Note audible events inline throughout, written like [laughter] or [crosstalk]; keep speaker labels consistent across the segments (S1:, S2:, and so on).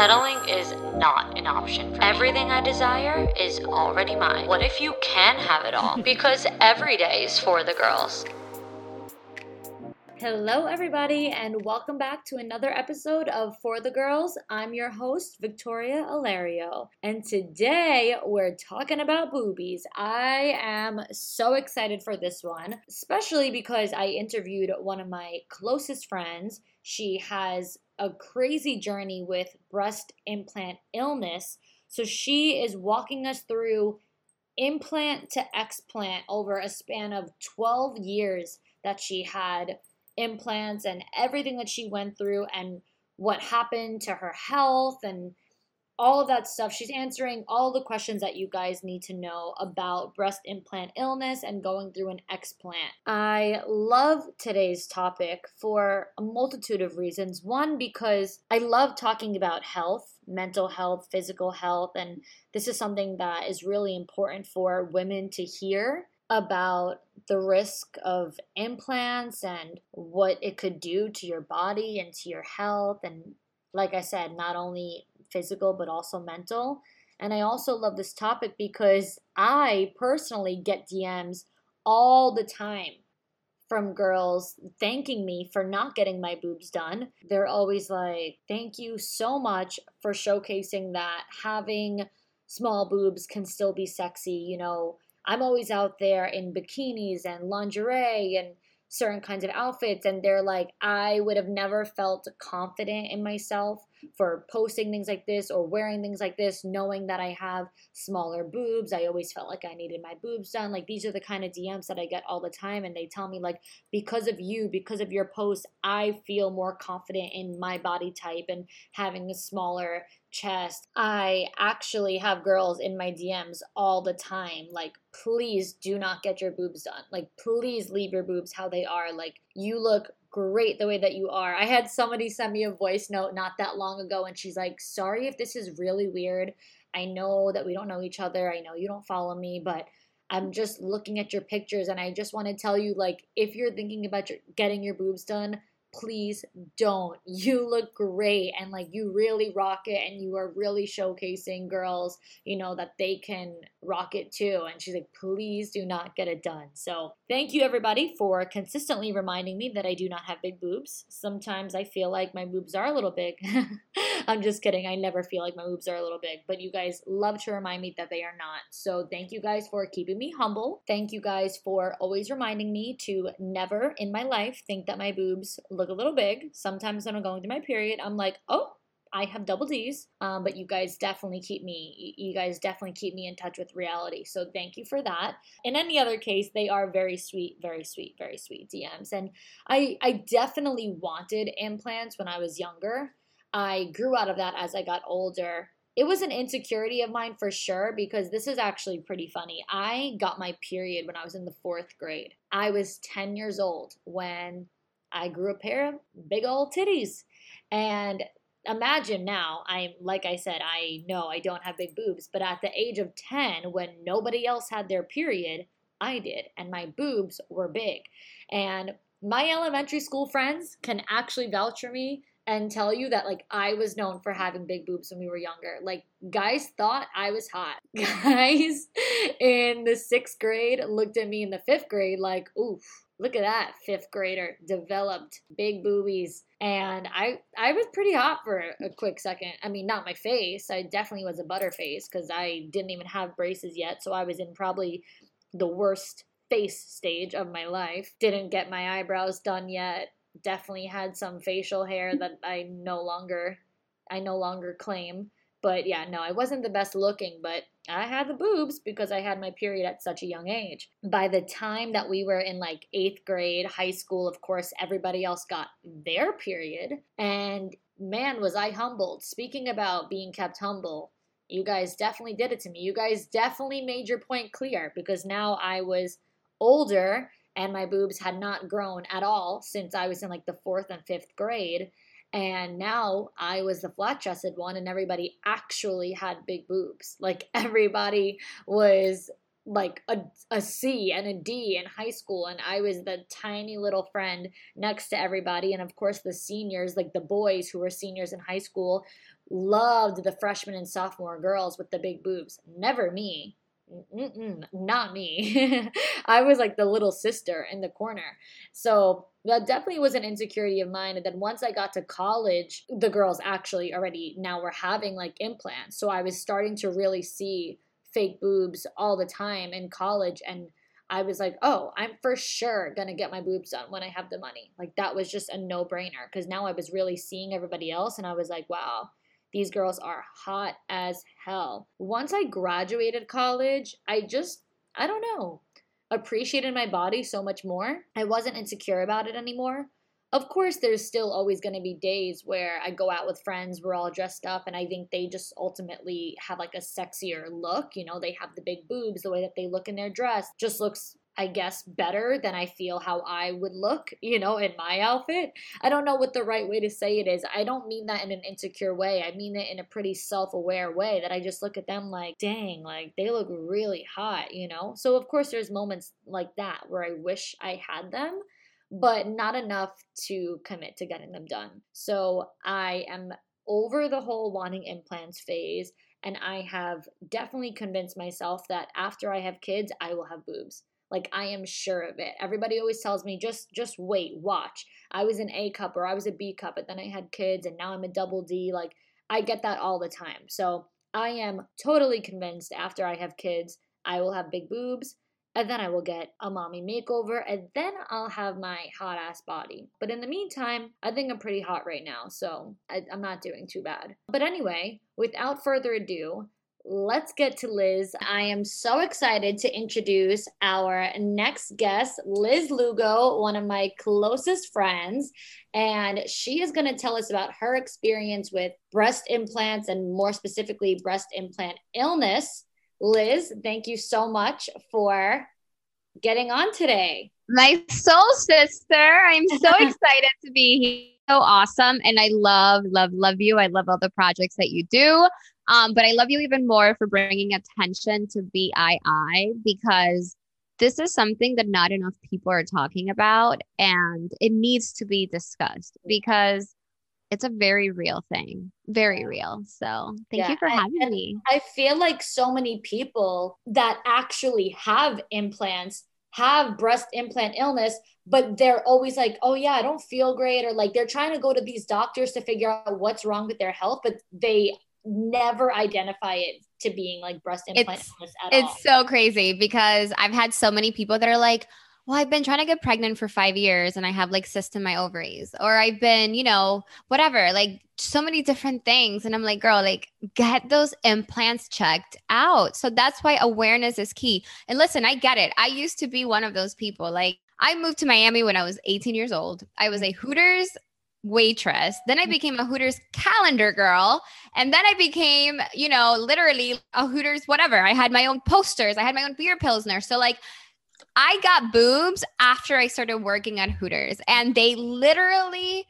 S1: Settling is not an option for me. Everything I desire is already mine. What if you can have it all? [laughs] Because every day is for the girls.
S2: Hello, everybody, and welcome back to another episode of For the Girls. I'm your host, Victoria Alario, and today we're talking about boobies. I am so excited for this one, especially because I interviewed one of my closest friends. She has a crazy journey with breast implant illness, so she is walking us through implant to explant over a span of 12 years that she had implants and everything that she went through and what happened to her health and all of that stuff. She's answering all the questions that you guys need to know about breast implant illness and going through an explant. I love today's topic for a multitude of reasons. One, because I love talking about health, mental health, physical health, and this is something that is really important for women to hear about the risk of implants and what it could do to your body and to your health. And like I said, not only physical, but also mental. And I also love this topic because I personally get DMs all the time from girls thanking me for not getting my boobs done. They're always like, Thank you so much for showcasing that having small boobs can still be sexy. You know, I'm always out there in bikinis and lingerie and certain kinds of outfits and they're like I would have never felt confident in myself for posting things like this or wearing things like this knowing that I have smaller boobs. I always felt like I needed my boobs done. Like these are the kind of DMs that I get all the time and they tell me like because of you, because of your post, I feel more confident in my body type and having a smaller chest. I actually have girls in my DMs all the time like please do not get your boobs done. Like please leave your boobs how they are. Like you look great the way that you are. I had somebody send me a voice note not that long ago and she's like, "Sorry if this is really weird. I know that we don't know each other. I know you don't follow me, but I'm just looking at your pictures and I just want to tell you like if you're thinking about your, getting your boobs done, please don't. [laughs] You look great and like you really rock it and you are really showcasing girls, you know, that they can rock it too. And she's like, please do not get it done. So thank you everybody for consistently reminding me that I do not have big boobs. Sometimes I feel like my boobs are a little big. [laughs] I'm just kidding. I never feel like my boobs are a little big, but you guys love to remind me that they are not. So thank you guys for keeping me humble. Thank you guys for always reminding me to never in my life think that my boobs look a little big. Sometimes when I'm going through my period, I'm like, oh, I have double D's, um, but you guys definitely keep me, you guys definitely keep me in touch with reality. So thank you for that. In any other case, they are very sweet, very sweet, very sweet DMs. And I, I definitely wanted implants when I was younger. I grew out of that as I got older. It was an insecurity of mine for sure because this is actually pretty funny. I got my period when I was in the fourth grade. I was 10 years old when I grew a pair of big old titties. And imagine now, I'm like I said, I know I don't have big boobs, but at the age of 10, when nobody else had their period, I did, and my boobs were big. And my elementary school friends can actually vouch for me and tell you that like I was known for having big boobs when we were younger. Like guys thought I was hot. [laughs] Guys in the sixth grade looked at me in the fifth grade like, oof, look at that fifth grader developed big boobies. And i i was pretty hot for a quick second. I mean not my face. I definitely was a butterface because i didn't even have braces yet. So i was in probably the worst face stage of my life. Didn't get my eyebrows done yet. Definitely had some facial hair that I no longer I no longer claim. But yeah, no, I wasn't the best looking, but I had the boobs because I had my period at such a young age. By the time that we were in like eighth grade, high school, of course, everybody else got their period. And man, was I humbled. Speaking about being kept humble, you guys definitely did it to me. You guys definitely made your point clear because now I was older and my boobs had not grown at all since I was in like the fourth and fifth grade. And now I was the flat chested one, and everybody actually had big boobs. Like [laughs] everybody was like a, a C and a D in high school, and I was the tiny little friend next to everybody. And of course, the seniors, like the boys who were seniors in high school, loved the freshman and sophomore girls with the big boobs. Never me. Not me. [laughs] I was like the little sister in the corner. So that definitely was an insecurity of mine. And then once I got to college, the girls actually already now were having like implants. So I was starting to really see fake boobs all the time in college. And I was like, oh, I'm for sure gonna get my boobs done when I have the money. Like that was just a no brainer because now I was really seeing everybody else and I was like, wow, these girls are hot as hell. Once I graduated college, I just, I don't know, appreciated my body so much more. I wasn't insecure about it anymore. Of course, there's still always going to be days where I go out with friends, we're all dressed up, and I think they just ultimately have like a sexier look. You know, they have the big boobs, the way that they look in their dress just looks I guess, better than I feel how I would look, you know, in my outfit. I don't know what the right way to say it is. I don't mean that in an insecure way. I mean it in a pretty self aware way that I just look at them like, dang, like they look really hot, you know? So, of course, there's moments like that where I wish I had them, but not enough to commit to getting them done. So, I am over the whole wanting implants phase. And I have definitely convinced myself that after I have kids, I will have boobs. Like I am sure of it. Everybody always tells me just just wait, watch. I was an A cup or I was a B cup, but then I had kids and now I'm a double D. Like I get that all the time. So I am totally convinced after I have kids, I will have big boobs and then I will get a mommy makeover, and then I'll have my hot ass body. But in the meantime, I think I'm pretty hot right now, so I, am not doing too bad. But anyway, without further ado, let's get to Liz. I am so excited to introduce our next guest, Liz Lugo, one of my closest friends. And she is going to tell us about her experience with breast implants and more specifically, breast implant illness. Liz, thank you so much for getting on today.
S3: My soul sister, I'm so [laughs] excited to be here. So awesome. And I love, love, love you. I love all the projects that you do. Um, but I love you even more for bringing attention to BII because this is something that not enough people are talking about and it needs to be discussed because it's a very real thing, very real. So thank yeah, you for having
S2: and
S3: me.
S2: I feel like so many people that actually have implants have breast implant illness, but they're always like, oh, yeah, I don't feel great. Or like they're trying to go to these doctors to figure out what's wrong with their health, but they never identify it to being like breast implant
S3: it's,
S2: at
S3: it's
S2: all.
S3: so crazy because I've had so many people that are like, well, I've been trying to get pregnant for five years and I have like cysts in my ovaries, or I've been, you know, whatever, like so many different things. And I'm like, girl, like get those implants checked out. So that's why awareness is key. And listen, I get it. I used to be one of those people. Like I moved to Miami when I was 18 years old. I was a Hooters waitress. Then I mm. became a Hooters calendar girl. And then I became, you know, literally a Hooters whatever. I had my own posters, I had my own beer pilsner. So, like, I got boobs after I started working at Hooters. And they literally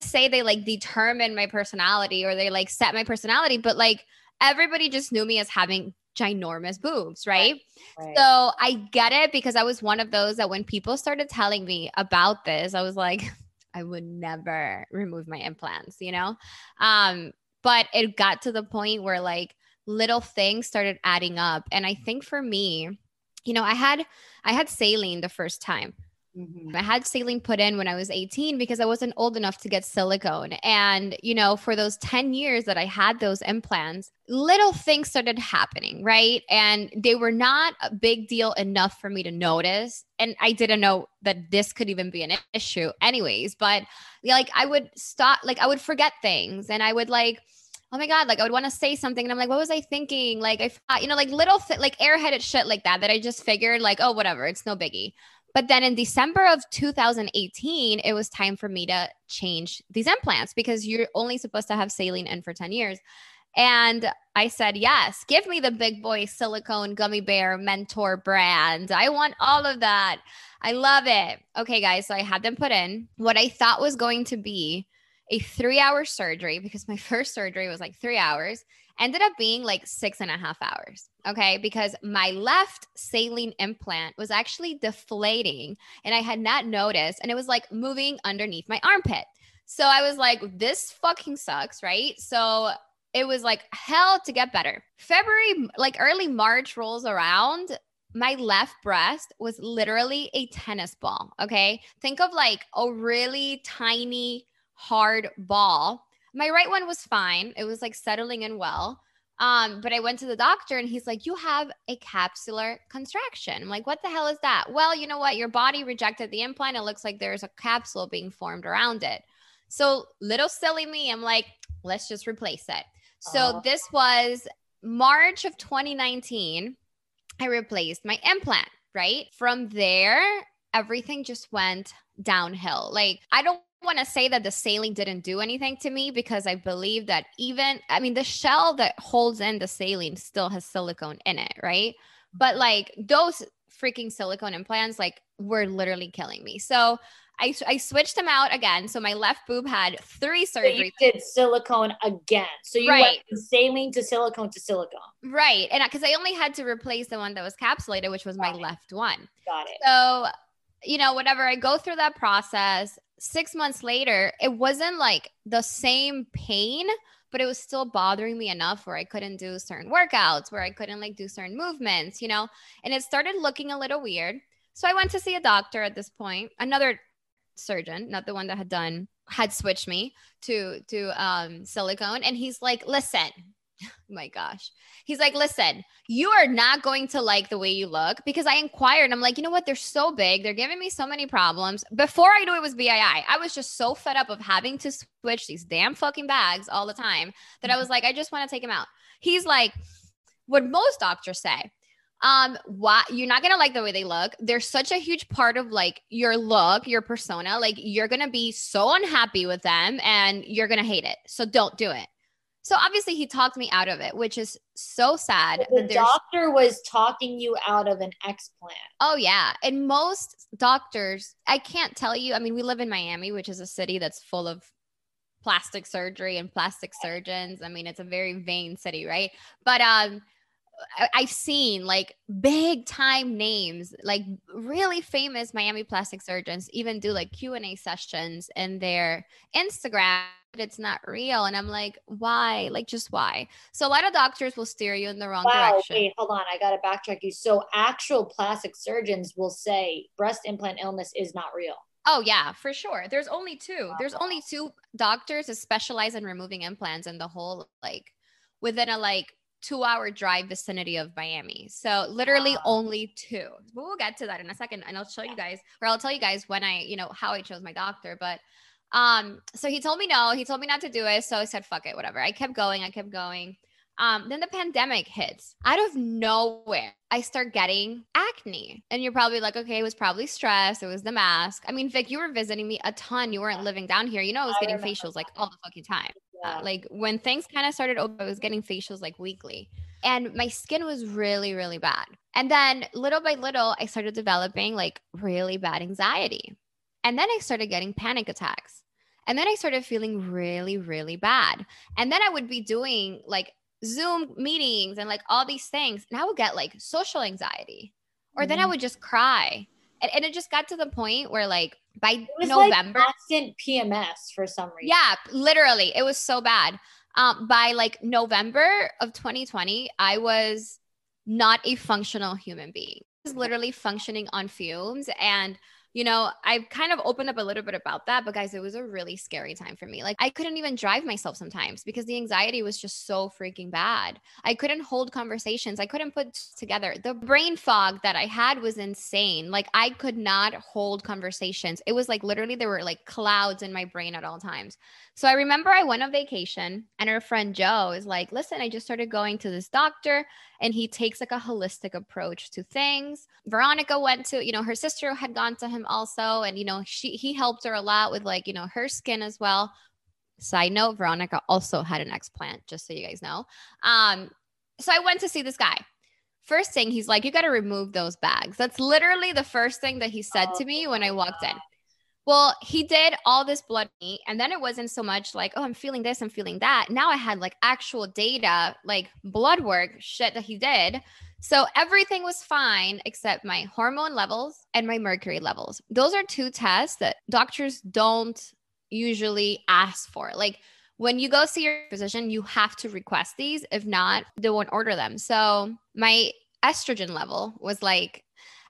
S3: say they like determine my personality or they like set my personality. But like, everybody just knew me as having ginormous boobs, right? right? So I get it because I was one of those that when people started telling me about this, I was like, [laughs] I would never remove my implants, you know? Um, but it got to the point where like little things started adding up. And I think for me, you know, I had I had saline the first time. Mm-hmm. I had saline put in when I was 18 because I wasn't old enough to get silicone. And, you know, for those 10 years that I had those implants, little things started happening, right? And they were not a big deal enough for me to notice. And I didn't know that this could even be an issue, anyways. But like, I would stop, like, I would forget things and I would like, oh my god like i would want to say something and i'm like what was i thinking like i you know like little th- like airheaded shit like that that i just figured like oh whatever it's no biggie but then in December of 2018, it was time for me to change these implants because you're only supposed to have saline in for 10 years. And I said, yes, give me the big boy silicone gummy bear Mentor brand. I want all of that. I love it. Okay, guys. So I had them put in what I thought was going to be a three hour surgery because my [laughs] first surgery was like three hours, ended up being like six and a half hours. Okay. Because my left saline implant was actually deflating and I had not noticed and it was like moving underneath my armpit. So I was like, this fucking sucks. Right. So it was like hell to get better. February, like early March rolls around my left breast was literally a tennis ball. Okay. Think of like a really tiny, hard ball. My right one was fine. It was like settling in well. Um, but I went to the doctor and he's like, You have a capsular contraction. I'm like, What the hell is that? Well, you know what? Your body rejected the implant. It looks like there's a capsule being formed around it. So, little silly me, I'm like, Let's just replace it. So, uh-huh. this was March of 2019 I replaced my implant, right? From there, everything just went downhill. Like, I don't want to say that the saline didn't do anything to me because I believe that even, I mean, the shell that holds in the saline still has silicone in it, right? But like those freaking silicone implants, like, were literally killing me. So I, I switched them out again. So my left boob had three surgeries. So
S2: you did silicone again. So you right. went from saline to silicone to silicone.
S3: Right. And because I only had to replace the one that was capsulated, which was Got my it. left one.
S2: Got it.
S3: So, you know, whatever, I go through that process. Six months later, it wasn't like the same pain, but it was still bothering me enough where I couldn't do certain workouts, where I couldn't like do certain movements, you know, and it started looking a little weird. So I went to see a doctor at this point, another surgeon, not the one that had done had switched me to to um silicone and he's like, "Listen, [laughs] my gosh. He's like, listen, you are not going to like the way you look because I inquired. I'm like, you know what? They're so big. They're giving me so many problems. Before I knew it was BII, I was just so fed up of having to switch these damn fucking bags all the time that I was like, I just want to take him out. He's like, what most doctors say um why you're not gonna like the way they look they're such a huge part of like your look your persona like you're gonna be so unhappy with them and you're gonna hate it so don't do it so obviously he talked me out of it which is so sad
S2: the doctor was talking you out of an explant.
S3: Oh yeah. And most doctors i can't tell you i mean we live in miami which is a city that's full of plastic surgery and plastic surgeons. I mean it's a very vain city right? But um I've seen like big time names, like really famous Miami plastic surgeons, even do like Q and A sessions in their Instagram. It's not real, and I'm like, why? Like, just why? So a lot of doctors will steer you in the wrong wow, direction.
S2: Wait, hold on, I gotta backtrack you. So actual plastic surgeons will say breast implant illness is not real.
S3: Oh yeah, for sure. There's only two. There's only two doctors that specialize in removing implants in the whole like within a like two hour drive vicinity of Miami. So literally only two. But we'll get to that in a second. And I'll show you guys, or I'll tell you guys when I, you know, how I chose my doctor. But um, so he told me no, he told me not to do it. So I said, fuck it, whatever. I kept going, I kept going. Um, then the pandemic hits out of nowhere. I start getting acne. And you're probably like, okay, it was probably stress. It was the mask. I mean, Vic, you were visiting me a ton. You weren't living down here. You know, I was getting facials like all the fucking time. Uh, like when things kind of started open, I was getting facials like weekly. And my skin was really, really bad. And then little by little, I started developing like really bad anxiety. And then I started getting panic attacks. And then I started feeling really, really bad. And then I would be doing like Zoom meetings and like all these things. And I would get like social anxiety. Or mm-hmm. then I mm-hmm. would just cry. And, and, it just got to the point where like by November,
S2: like constant PMS for some reason.
S3: Yeah, literally, it was so bad. Um, by like November of 2020, I was not a functional human being. I was literally functioning on fumes and you know, I've kind of opened up a little bit about that, but guys, it was a really scary time for me. Like, I couldn't even drive myself sometimes because the anxiety was just so freaking bad. I couldn't hold conversations, I couldn't put together. The brain fog that I had was insane. Like, I could not hold conversations. It was like literally there were like clouds in my brain at all times. So I remember I went on vacation and her friend Joe is like, listen, I just started going to this doctor and he takes like a holistic approach to things. Veronica went to, you know, her sister had gone to him also. And, you know, she, he helped her a lot with like, you know, her skin as well. Side note, Veronica also had an explant, just so you guys know. Um, so I went to see this guy. First thing, he's like, you got to remove those bags. That's literally the first thing that he said to me when I walked in. Well, he did all this blood meat, and then it wasn't so much like, oh, I'm feeling this, I'm feeling that. Now I had like actual data, like blood work shit that he did. So everything was fine except my hormone levels and my mercury levels. Those are two tests that doctors don't usually ask for. Like when you go see your physician, you have to request these. If not, they won't order them. So my estrogen level was like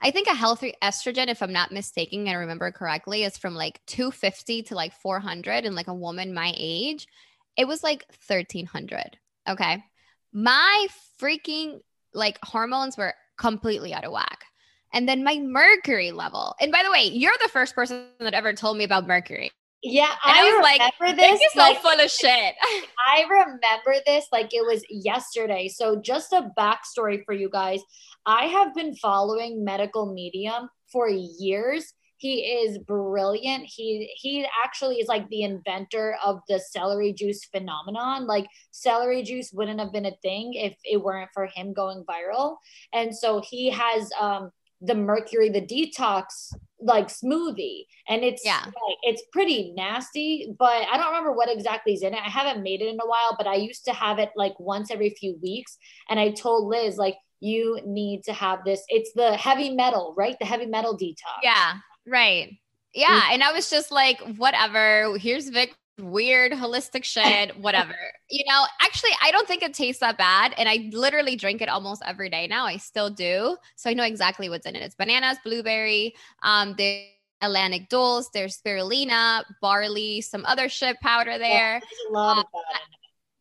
S3: I think a healthy estrogen, if I'm not mistaken and remember correctly, is from like 250 to like 400 in like a woman my age. It was like 1300. Okay. My freaking like hormones were completely out of whack. And then my mercury level. And by the way, you're the first person that ever told me about mercury.
S2: Yeah,
S3: and I, I was like, this is like, so full of shit. [laughs]
S2: I remember this like it was yesterday. So just a backstory for you guys. I have been following Medical Medium for years. He is brilliant. He he actually is like the inventor of the celery juice phenomenon. Like celery juice wouldn't have been a thing if it weren't for him going viral. And so he has um the mercury the detox like smoothie. And it's yeah. like, it's pretty nasty but i don't remember what exactly is in it. I haven't made it in a while but i used to have it like once every few weeks. And i told liz like you need to have this. It's the heavy metal right? The heavy metal detox.
S3: Yeah right. Yeah mm. and i was just like whatever. Here's vic weird holistic shit, whatever. you know, actually, I don't think it tastes that bad. And I literally drink it almost every day now. I still do. So I know exactly what's in it. It's bananas, blueberry, um, the Atlantic dulse, there's spirulina, barley, some other shit powder there. Yeah, there's a lot of that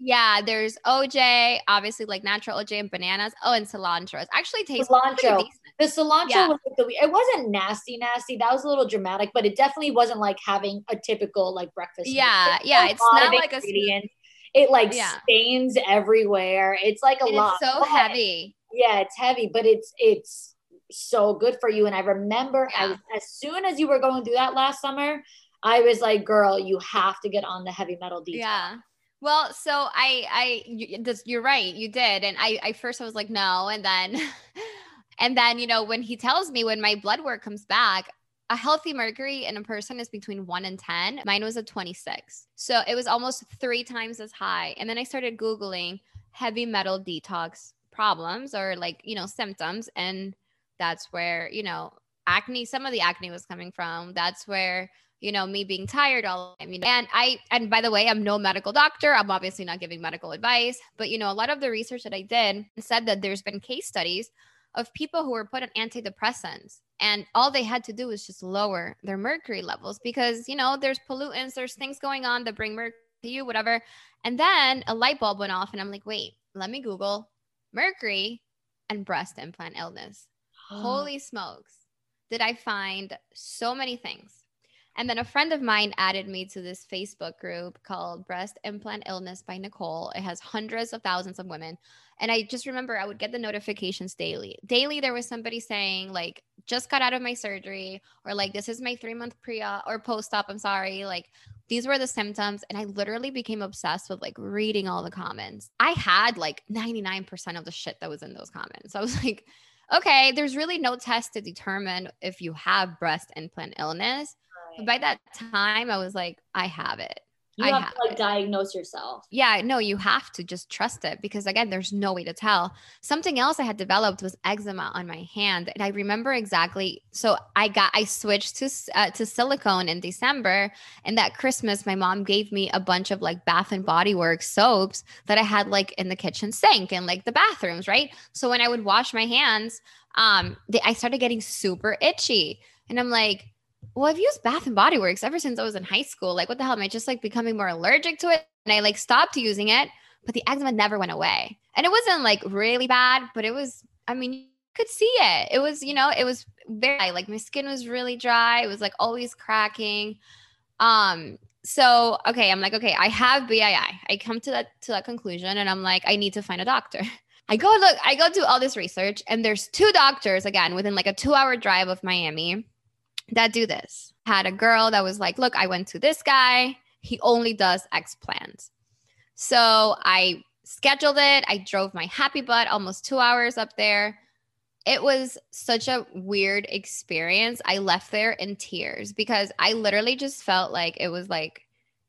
S3: yeah, there's OJ, obviously like natural OJ and bananas. Oh, and cilantro. It actually tastes cilantro.
S2: The cilantro yeah. was like the, it wasn't nasty, nasty. That was a little dramatic, but it definitely wasn't like having a typical like breakfast.
S3: Yeah, yeah. It's not like a
S2: it like yeah. stains everywhere. It's like a
S3: and
S2: lot.
S3: so but, heavy.
S2: Yeah, it's heavy, but it's it's so good for you. And I remember yeah. I, as soon as you were going through that last summer, I was like, girl, you have to get on the heavy metal detox.
S3: Yeah. Well, so I, I, you, this, you're right, you did, and I, I first I was like no, and then, [laughs] and then you know when he tells me when my blood work comes back, a healthy mercury in a person is between one and ten. Mine was a 26, so it was almost three times as high. And then I started googling heavy metal detox problems or like you know symptoms, and that's where you know acne. Some of the acne was coming from. That's where you know, me being tired all. You know? And I, and by the way, I'm no medical doctor. I'm obviously not giving medical advice, but you know, a lot of the research that I did said that there's been case studies of people who were put on antidepressants and all they had to do was just lower their mercury levels because, you know, there's pollutants, there's things going on that bring mercury to you, whatever. And then a light bulb went off and I'm like, wait, let me Google mercury and breast implant illness. [gasps] Holy smokes. Did I find so many things and then a friend of mine added me to this Facebook group called Breast Implant Illness by Nicole. It has hundreds of thousands of women. And I just remember I would get the notifications daily. Daily, there was somebody saying, like, just got out of my surgery, or like, this is my three month pre op or post op. I'm sorry. Like, these were the symptoms. And I literally became obsessed with like reading all the comments. I had like 99% of the shit that was in those comments. I was [laughs] like, okay, there's really no test to determine if you have breast implant illness. But by that time, I was like, I have it.
S2: You I have, to like it. diagnose yourself.
S3: Yeah, no, you have to just trust it because again, there's no way to tell. Something else I had developed was eczema on my hand, and I remember exactly. So I got I switched to uh, to silicone in December, and that Christmas, my mom gave me a bunch of like Bath and Body Works soaps that I had like in the kitchen sink and like the bathrooms, right? So when I would wash my hands, um, they, I started getting super itchy, and I'm like well, I've used Bath and Body Works ever since I was in high school. Like, what the hell? Am I just like becoming more allergic to it? And I like stopped using it, but the eczema never went away. And it wasn't like really bad, but it was, I mean, you could see it. It was, you know, it was very like my skin was really dry. It was like always cracking. Um, so okay, I'm like, okay, I have BII. I come to that to that conclusion and I'm like, I need to find a doctor. [laughs] I go look, I go do all this research, and there's two doctors again within like a two hour drive of Miami that do this. Had a girl that was like, look, I went to this guy. He only does explants. So I scheduled it. I drove my happy butt almost two hours up there. it was such a weird experience. I left there in tears because I literally just felt like it was like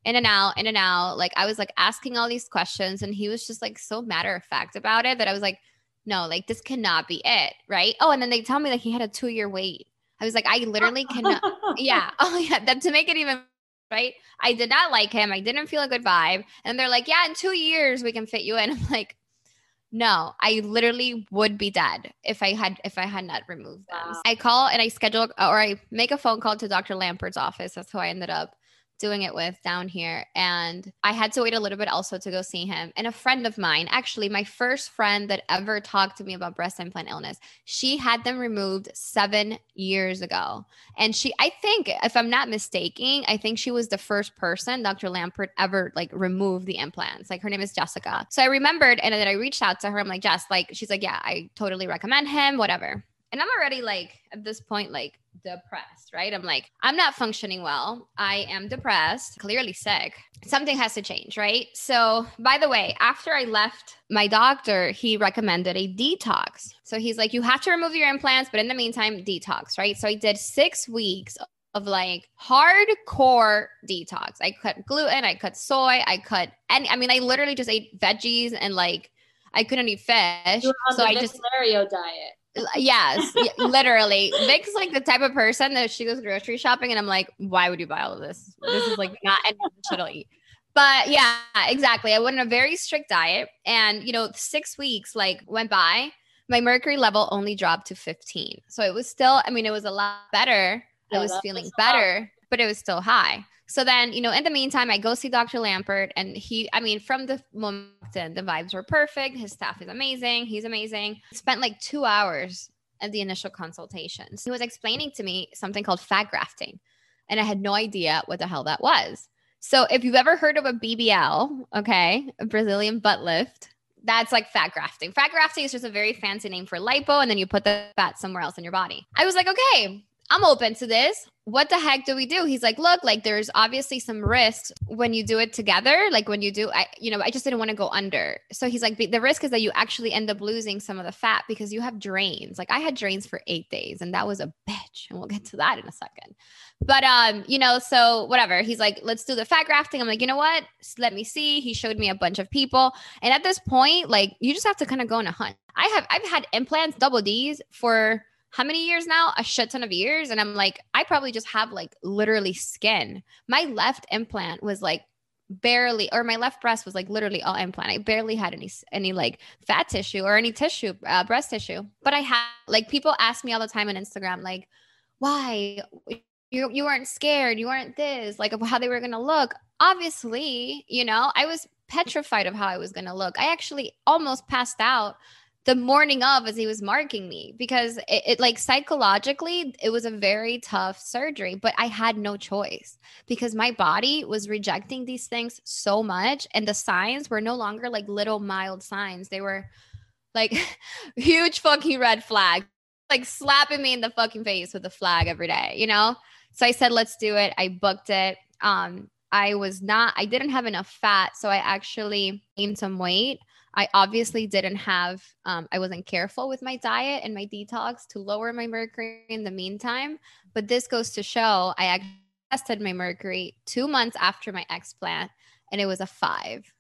S3: in and out, in and out. Like I was like asking all these questions and he was just like so matter of fact about it that I was like, no, like this cannot be it. Right. Oh, and then they tell me like he had a two year wait. I was like, I literally cannot. [laughs] yeah. [laughs] Oh, yeah. That to make it even right. I did not like him. I didn't feel a good vibe. And they're like, yeah, in two years we can fit you in. [laughs] I'm like, no, I literally would be dead if I had if I had not removed them. Wow. I call and I schedule or I make a phone call to Dr. Lampert's office. That's who I ended up doing it with down here. And I had to wait a little bit also to go see him. And a friend of mine, actually, my first friend that ever talked to me about breast implant illness, she had them removed seven years ago. And she, I think, if I'm not mistaken, I think she was the first person Dr. Lampert ever like removed the implants. Like her name is Jessica. So I remembered and then I reached out to her. I'm like, Jess, like, she's like, yeah, I totally recommend him, whatever. And I'm already like, at this point, like, depressed, right? I'm like, I'm not functioning well. I am depressed, clearly sick. Something has to change, right? So, by the way, after I left my doctor, he recommended a detox. So, he's like, you have to remove your implants, but in the meantime, detox, right? So, I did six weeks of like hardcore detox. I cut gluten, I cut soy, I cut and I mean I literally just ate veggies and like I couldn't eat fish.
S2: so I just scenario diet
S3: yes, literally. Vic's like the type of person that she goes grocery shopping, and I'm like, why would you buy all of this? This is like [laughs] not anything she'll eat. But yeah, exactly. I went on a very strict diet, and you know, six weeks like went by. My mercury level only dropped to 15, so it was still. I mean, it was a lot better. I was feeling better, but it was still high. So then, you know, in the meantime, I go see Dr. Lampert, and he, I mean, from the moment the vibes were perfect. His staff is amazing. He's amazing. Spent like two hours at the initial consultations. He was explaining to me something called fat grafting, and I had no idea what the hell that was. So if you've ever heard of a BBL, okay, a Brazilian butt lift, that's like fat grafting. Fat grafting is just a very fancy name for lipo, and then you put the fat somewhere else in your body. I was like, okay, I'm open to this. What the heck do we do? He's like, look, like there's obviously some risks when you do it together. Like when you do, I, you know, I just didn't want to go under. So he's like, the risk is that you actually end up losing some of the fat because you have drains. Like I had drains for eight days and that was a bitch. And we'll get to that in a second. But, um, you know, so whatever. He's like, let's do the fat grafting. I'm like, you know what? Let me see. He showed me a bunch of people. And at this point, like you just have to kind of go on a hunt. I have, I've had implants, double D's for how many years now? A shit ton of years. And I'm like, I probably just have like literally skin. My left implant was like barely or my left breast was like literally all implant i barely had any any like fat tissue or any tissue uh, breast tissue but i had like people ask me all the time on instagram like why you you weren't scared you weren't this like of how they were going to look obviously you know i was petrified of how i was going to look i actually almost passed out the morning of as he was marking me because it, it, like psychologically it was a very tough surgery but i had no choice because my body was rejecting these things so much and the signs were no longer like little mild signs. They were like [laughs] huge fucking red flag like slapping me in the fucking face with a flag every day you know? So i said let's do it. I booked it. Um i was not i didn't have enough fat so i actually gained some weight I obviously didn't have, um, I wasn't careful with my diet and my detox to lower my mercury in the meantime. But this goes to show I tested my mercury two months after my explant and it was a five.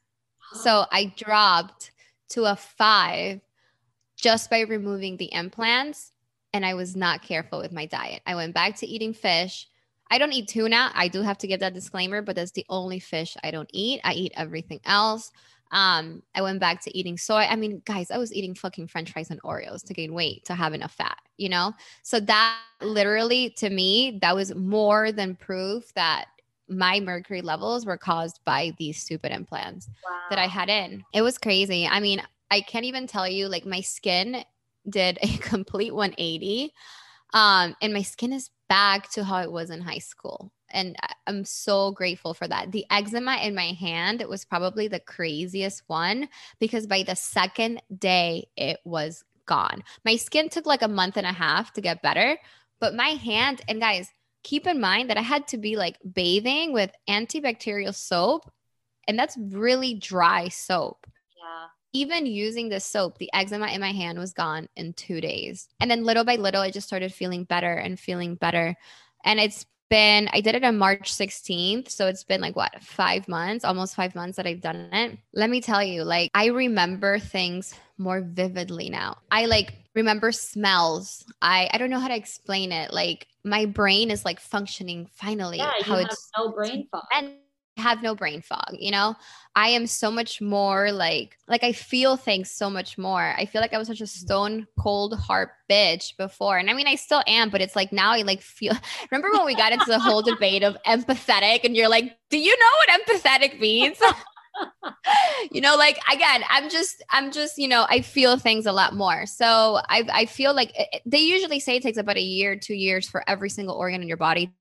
S3: So [gasps] I dropped to a five just by removing the implants and I was not careful with my diet. I went back to eating fish. I don't eat tuna. I do have to give that disclaimer, but that's the only fish I don't eat. I eat everything else. Um, I went back to eating soy. I mean, guys, I was eating fucking french fries and Oreos to gain weight, to have enough fat, you know? So that literally to me, that was more than proof that my mercury levels were caused by these stupid implants wow. that I had in. It was crazy. I mean, I can't even tell you, like, my skin did a [laughs] complete 180. Um, and my skin is back to how it was in high school and I'm so grateful for that. The eczema in my hand was probably the craziest one because by the second day it was gone. My skin took like a month and a half to get better, but my hand and guys, keep in mind that I had to be like bathing with antibacterial soap and that's really dry soap.
S2: Yeah.
S3: even using the soap, the eczema in my hand was gone in two days. And then little by little, I just started feeling better and feeling better. And it's been, I did it on March 16th. So it's been like what, five months, almost five months that I've done it. Let me tell you, like, I remember things more vividly now. I like remember smells. I, I don't know how to explain it. Like, my brain is like functioning finally.
S2: Yeah,
S3: how
S2: you
S3: it's
S2: have no brain fog.
S3: and have no brain fog you know? I am so much more like like i feel things so much more. I feel like i was such a mm. stone cold heart bitch before. And i mean i still am but it's like now i like feel [laughs] remember when we got into the whole debate of empathetic and you're like do you know what empathetic means? [laughs] You know like again i'm just i'm just you know i feel things a lot more. So i i feel like it, they usually say it takes about a year two years for every single organ in your body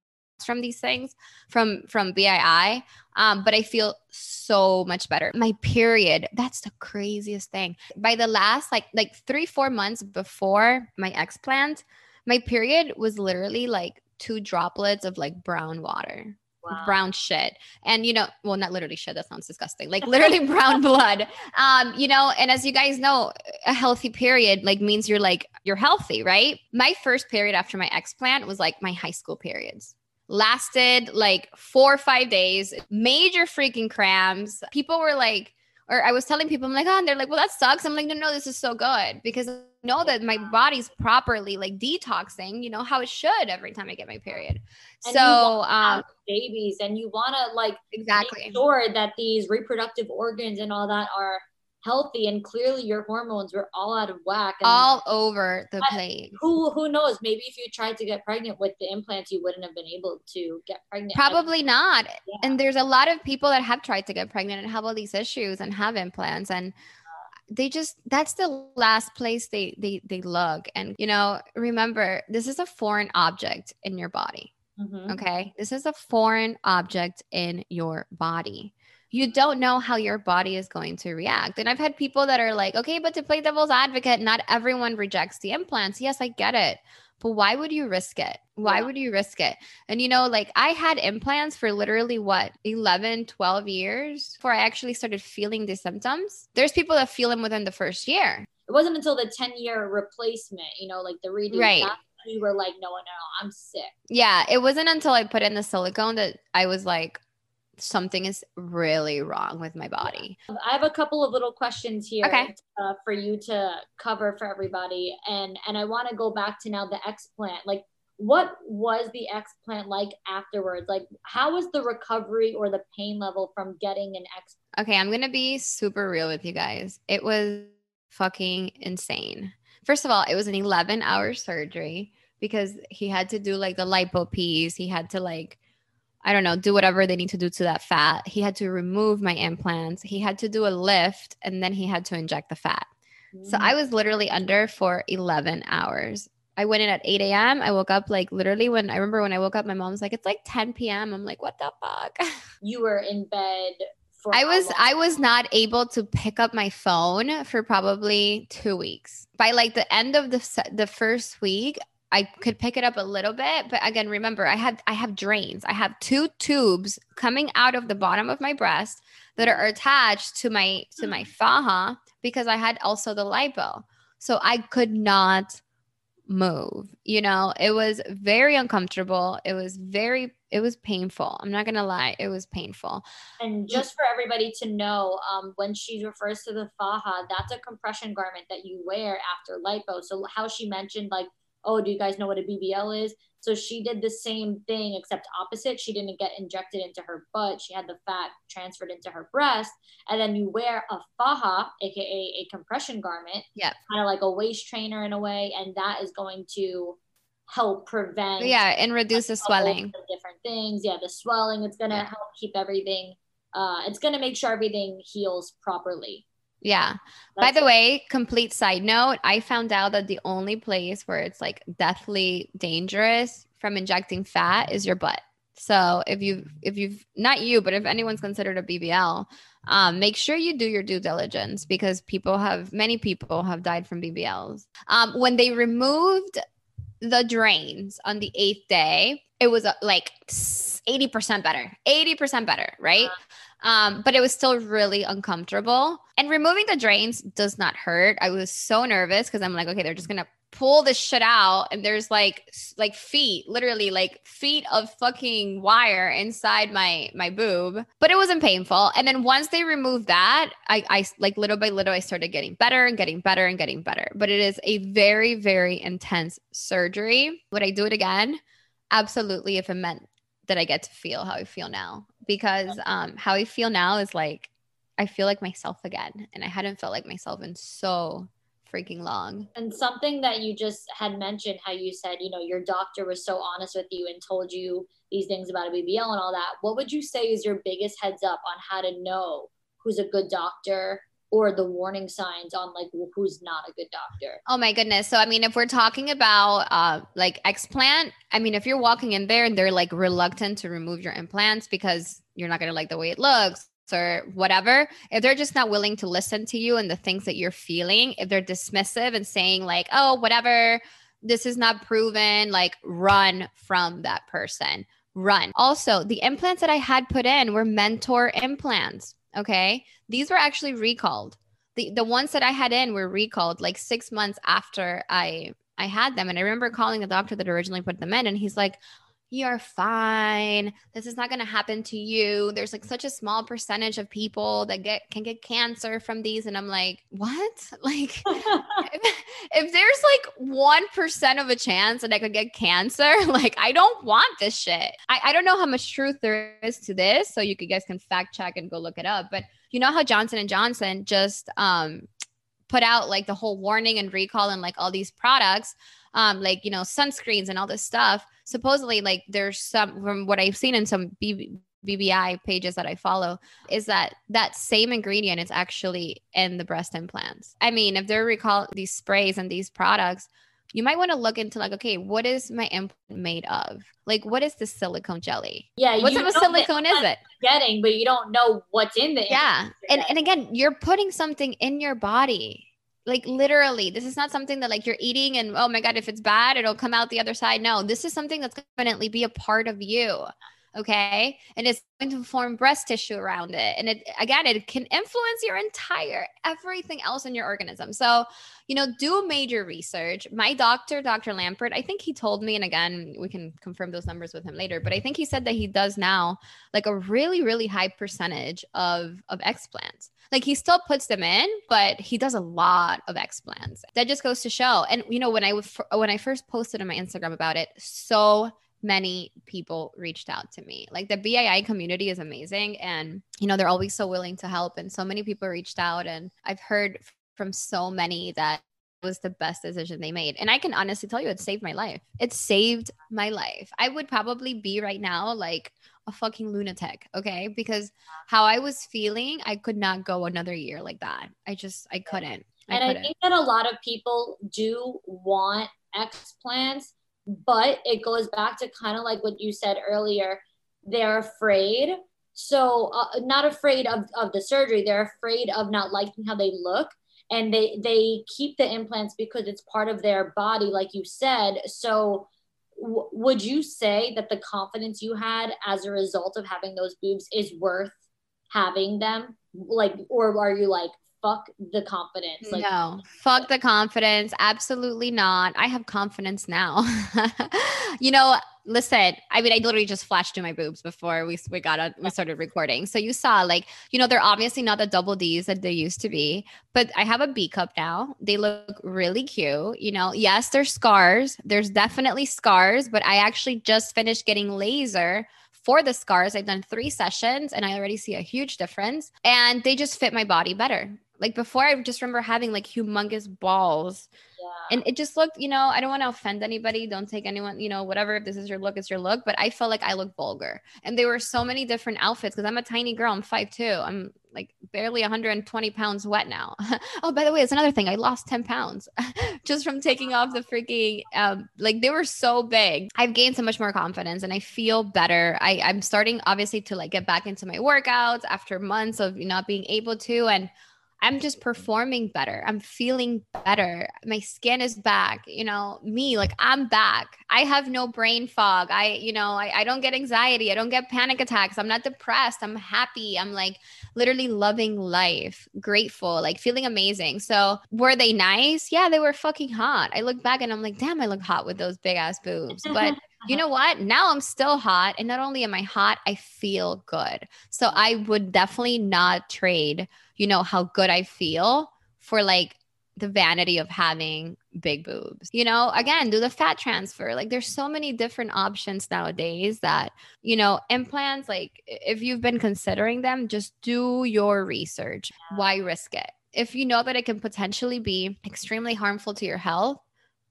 S3: from these things from from BII um but I feel so much better. My period that's the craziest thing. By the last like like 3 4 months before my explant my period was literally like two droplets of like brown water.
S2: Wow.
S3: brown shit. And you know well not literally shit that sounds disgusting. Like literally [laughs] brown blood. Um you know and as you guys know a healthy period like means you're like you're healthy right? My first period after my explant was like my high school periods lasted like four or five days major freaking cramps people were like or I was telling people, I'm like, oh, and they're like, well, that sucks. I'm like, no, no, this is so good because I know that my body's properly like detoxing, you know, how it should every time I get my period.
S2: And
S3: so,
S2: you want to
S3: um,
S2: babies and you want to like
S3: exactly.
S2: make sure that these reproductive organs and all that are healthy and clearly your hormones were all out of whack and
S3: all over the place.
S2: who who knows maybe if you tried to get pregnant with the implants you wouldn't have been able to get pregnant
S3: Probably not.
S2: Yeah.
S3: And there's a lot of people that have tried to get pregnant and have all these issues and have implants and they just that's the last place they they they look and you know remember this is a foreign object in your body
S2: Mhm.
S3: okay this is a foreign object in your body you don't know how your body is going to react. And i've had people that are like okay but to play devil's advocate not everyone rejects the implants. Yes i get it. But why would you risk it? Why
S2: Yeah.
S3: would you risk it? And you know like i had implants for literally what 11 12 years before i actually started feeling the symptoms. There's people that feel them within the first year.
S2: It wasn't until the 10 year replacement you know like the redo
S3: Right.
S2: you were like no no no i'm sick.
S3: Yeah it wasn't until i put in the silicone that i was like something is really wrong with my body
S2: I have a couple of little questions here
S3: Okay.
S2: uh, for you to cover for everybody, and and I want to go back to now the explant. Like, what was the explant like afterwards? Like, how was the recovery or the pain level from getting an ex?
S3: Okay, I'm gonna be super real with you guys. It was fucking insane. First of all, it was an 11 hour surgery because he had to do like the lipo piece. He had to like, I don't know, do whatever they need to do to that fat. He had to remove my implants. He had to do a lift and then he had to inject the fat. So I mm. was literally under for 11 hours. I went in at 8 a.m. I woke up like literally when I remember when I woke up, my mom was like, it's like 10 p.m. I'm like, what the fuck? [laughs]
S2: you were in bed for.
S3: I was? I was not able to pick up my phone for probably 2 weeks. By like the end of the the first week, I could pick it up a little bit, but again, remember, I had I have drains. I have two tubes coming out of the bottom of my breast that are attached to my to my faja because I had also the lipo. So I could not move. You know, it was very uncomfortable. It was very it was painful. I'm not going to lie, it was painful.
S2: And just for everybody to know, um, when she refers to the faja, that's a compression garment that you wear after lipo. So how she mentioned, like, oh, do you guys know what a BBL is? So she did the same thing except opposite. She didn't get injected into her butt. She had the fat transferred into her breast, and then you wear a faja, aka a compression garment,
S3: Yep.
S2: kind of like a waist trainer in a way, and that is going to help prevent
S3: yeah and reduce the swelling
S2: different things. Yeah, the swelling. It's gonna
S3: Yeah.
S2: help keep everything. Uh, it's gonna make sure everything heals properly.
S3: Yeah. By
S2: That's
S3: the way complete side note i found out that the only place where it's like deathly dangerous from injecting fat is your butt. So if you if you've not you but if anyone's considered a bbl um, make sure you do your due diligence because people have many people have died from bbls um, when they removed the drains on the eighth day it was uh, like 80% better 80% better right Um, but it was still really uncomfortable. And removing the drains does not hurt. I was so nervous because I'm like, okay, they're just gonna pull this shit out and there's like like feet literally like feet of fucking wire inside my my boob. But it wasn't painful. And then once they removed that i i like little by little i started getting better and getting better and getting better. But it is a very very intense surgery. Would i do it again? Absolutely if it meant that i get to feel how i feel now because um how i feel now is like i feel like myself again and i hadn't felt like myself in so freaking long.
S2: And something that you just had mentioned, how you said, you know, your doctor was so honest with you and told you these things about a BBL and all that. What would you say is your biggest heads up on how to know who's a good doctor or the warning signs on like who's not a good doctor?
S3: Oh my goodness. So I mean, if we're talking about uh like explant, I mean, if you're walking in there and they're like reluctant to remove your implants because you're not gonna like the way it looks or whatever, if they're just not willing to listen to you and the things that you're feeling, if they're dismissive and saying, like, oh, whatever, this is not proven, like, run from that person. Run. Also, the implants that I had put in were Mentor implants. Okay. These were actually recalled. The, the ones that I had in were recalled like six months after I I had them. And I remember calling the doctor that originally put them in, and he's like, you're fine. This is not going to happen to you. There's like such a small percentage of people that get can get cancer from these and I'm like, "What?" [laughs] Like if, [laughs] if there's like 1% of a chance that I could get cancer, [laughs] like I don't want this shit. I, I don't know how much truth there is to this, so you guys can fact check and go look it up, but you know how Johnson and Johnson just um put out like the whole warning and recall and like all these products um like you know sunscreens and all this stuff supposedly like there's some from what I've seen in some BB, BBI pages that I follow is that that same ingredient is actually in the breast implants. I mean, if they're recall these sprays and these products, you might want to look into like, okay, what is my implant made of? Like, what is the silicone jelly?
S2: Yeah,
S3: what type of silicone is it?
S2: Getting, but you don't know what's in the
S3: yeah. And and again, you're putting something in your body like literally this is not something that like you're eating and oh my god if it's bad it'll come out the other side no this is something that's definitely be a part of you okay? And it's going to form breast tissue around it. And it again it can influence your entire everything else in your organism. So you know do major research. My doctor dr lampert i think he told me and again we can confirm those numbers with him later but i think he said that he does now like a really really high percentage of of explants. Like he still puts them in but he does a lot of explants. That just goes to show. And you know when i when i first posted on my instagram about it so many people reached out to me. Like the BII community is amazing and you know they're always so willing to help and so many people reached out and I've heard from so many that was the best decision they made. And I can honestly tell you it saved my life. It saved my life. I would probably be right now like a fucking lunatic, okay? Because how I was feeling, I could not go another year like that. I just I couldn't.
S2: I and couldn't. I think that a lot of people do want explants but it goes back to kind of like what you said earlier they're afraid. So uh, not afraid of, of the surgery they're afraid of not liking how they look and they they keep the implants because it's part of their body like you said. So w- would you say that the confidence you had as a result of having those boobs is worth having them? Like or are you like fuck the confidence.
S3: Like, no, fuck the confidence. Absolutely not. I have confidence now. [laughs] you know, listen, I mean, I literally just flashed to my boobs before we we got we started recording. So you saw, like, you know, they're obviously not the double D's that they used to be, but I have a B cup now. They look really cute. You know, yes, there's scars. There's definitely scars, but I actually just finished getting laser for the scars. I've done three sessions and I already see a huge difference. And they just fit my body better. Like before, I just remember having like humongous balls. Yeah. And it just looked, you know, I don't want to offend anybody. Don't take anyone, you know, whatever. If this is your look, it's your look. But I felt like I looked vulgar. And there were so many different outfits because I'm a tiny girl. I'm 5'2. I'm like barely 120 pounds wet now. [laughs] oh, by the way, it's another thing. I lost 10 pounds [laughs] just from taking off the freaking, um, like they were so big. I've gained so much more confidence and I feel better. I, I'm starting obviously to like get back into my workouts after months of not being able to. And I'm just performing better. I'm feeling better. My skin is back. You know, me, like I'm back. I have no brain fog. I, you know, I, I don't get anxiety. I don't get panic attacks. I'm not depressed. I'm happy. I'm like literally loving life, grateful, like feeling amazing. So were they nice? Yeah, they were fucking hot. I look back and I'm like, damn, I look hot with those big ass boobs. But [laughs] you know what? Now I'm still hot. And not only am I hot, I feel good. So I would definitely not trade you know, how good I feel for like the vanity of having big boobs. You know, again, do the fat transfer. Like there's so many different options nowadays that, you know, implants like if you've been considering them, just do your research. Why risk it? If you know that it can potentially be extremely harmful to your health,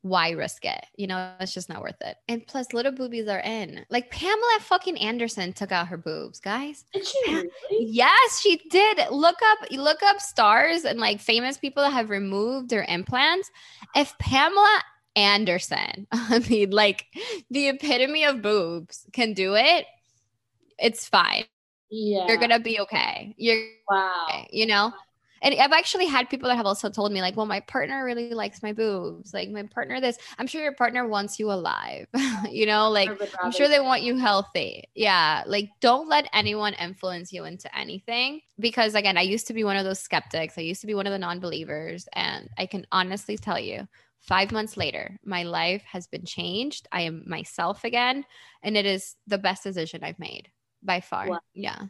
S3: why risk it? You know, it's just not worth it. And plus, little boobies are in. Like Pamela fucking Anderson took out her boobs, guys.
S2: Did she really?
S3: Yes, she did. Look up, look up stars and like famous people that have removed their implants. If Pamela Anderson, [laughs] I mean, like the epitome of boobs, can do it, it's fine.
S2: Yeah.
S3: You're gonna be okay. You're
S2: Wow.
S3: okay, you know and I've actually had people that have also told me, like, well, my partner really likes my boobs. Like, my partner, this. I'm sure your partner wants you alive. [laughs] you know, like, I'm sure they want you healthy. Yeah. Like, don't let anyone influence you into anything. Because, again, I used to be one of those skeptics. I used to be one of the non believers. And I can honestly tell you, five months later, my life has been changed. I am myself again. And it is the best decision I've made by far. Well, yeah.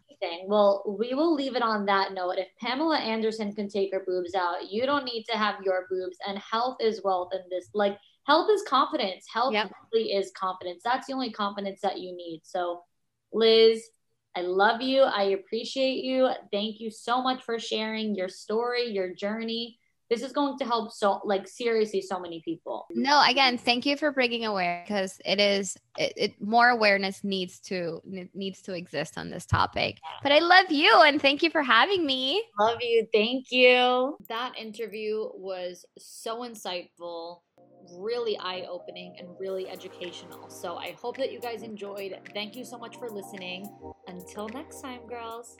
S2: Well, we will leave it on that note. If Pamela Anderson can take her boobs out, you don't need to have your boobs. And health is wealth in this. Like, health is confidence. Health yep. really is confidence. That's the only confidence that you need. So, Liz, I love you. I appreciate you. Thank you so much for sharing your story, your journey this is going to help so like seriously so many people
S3: no again thank you for bringing aware because it is it, it, more awareness needs to needs to exist on this topic but i love you and thank you for having me
S2: love you thank you that interview was so insightful really eye opening and really educational. So I hope that you guys enjoyed. Thank you so much for listening. Until next time, girls.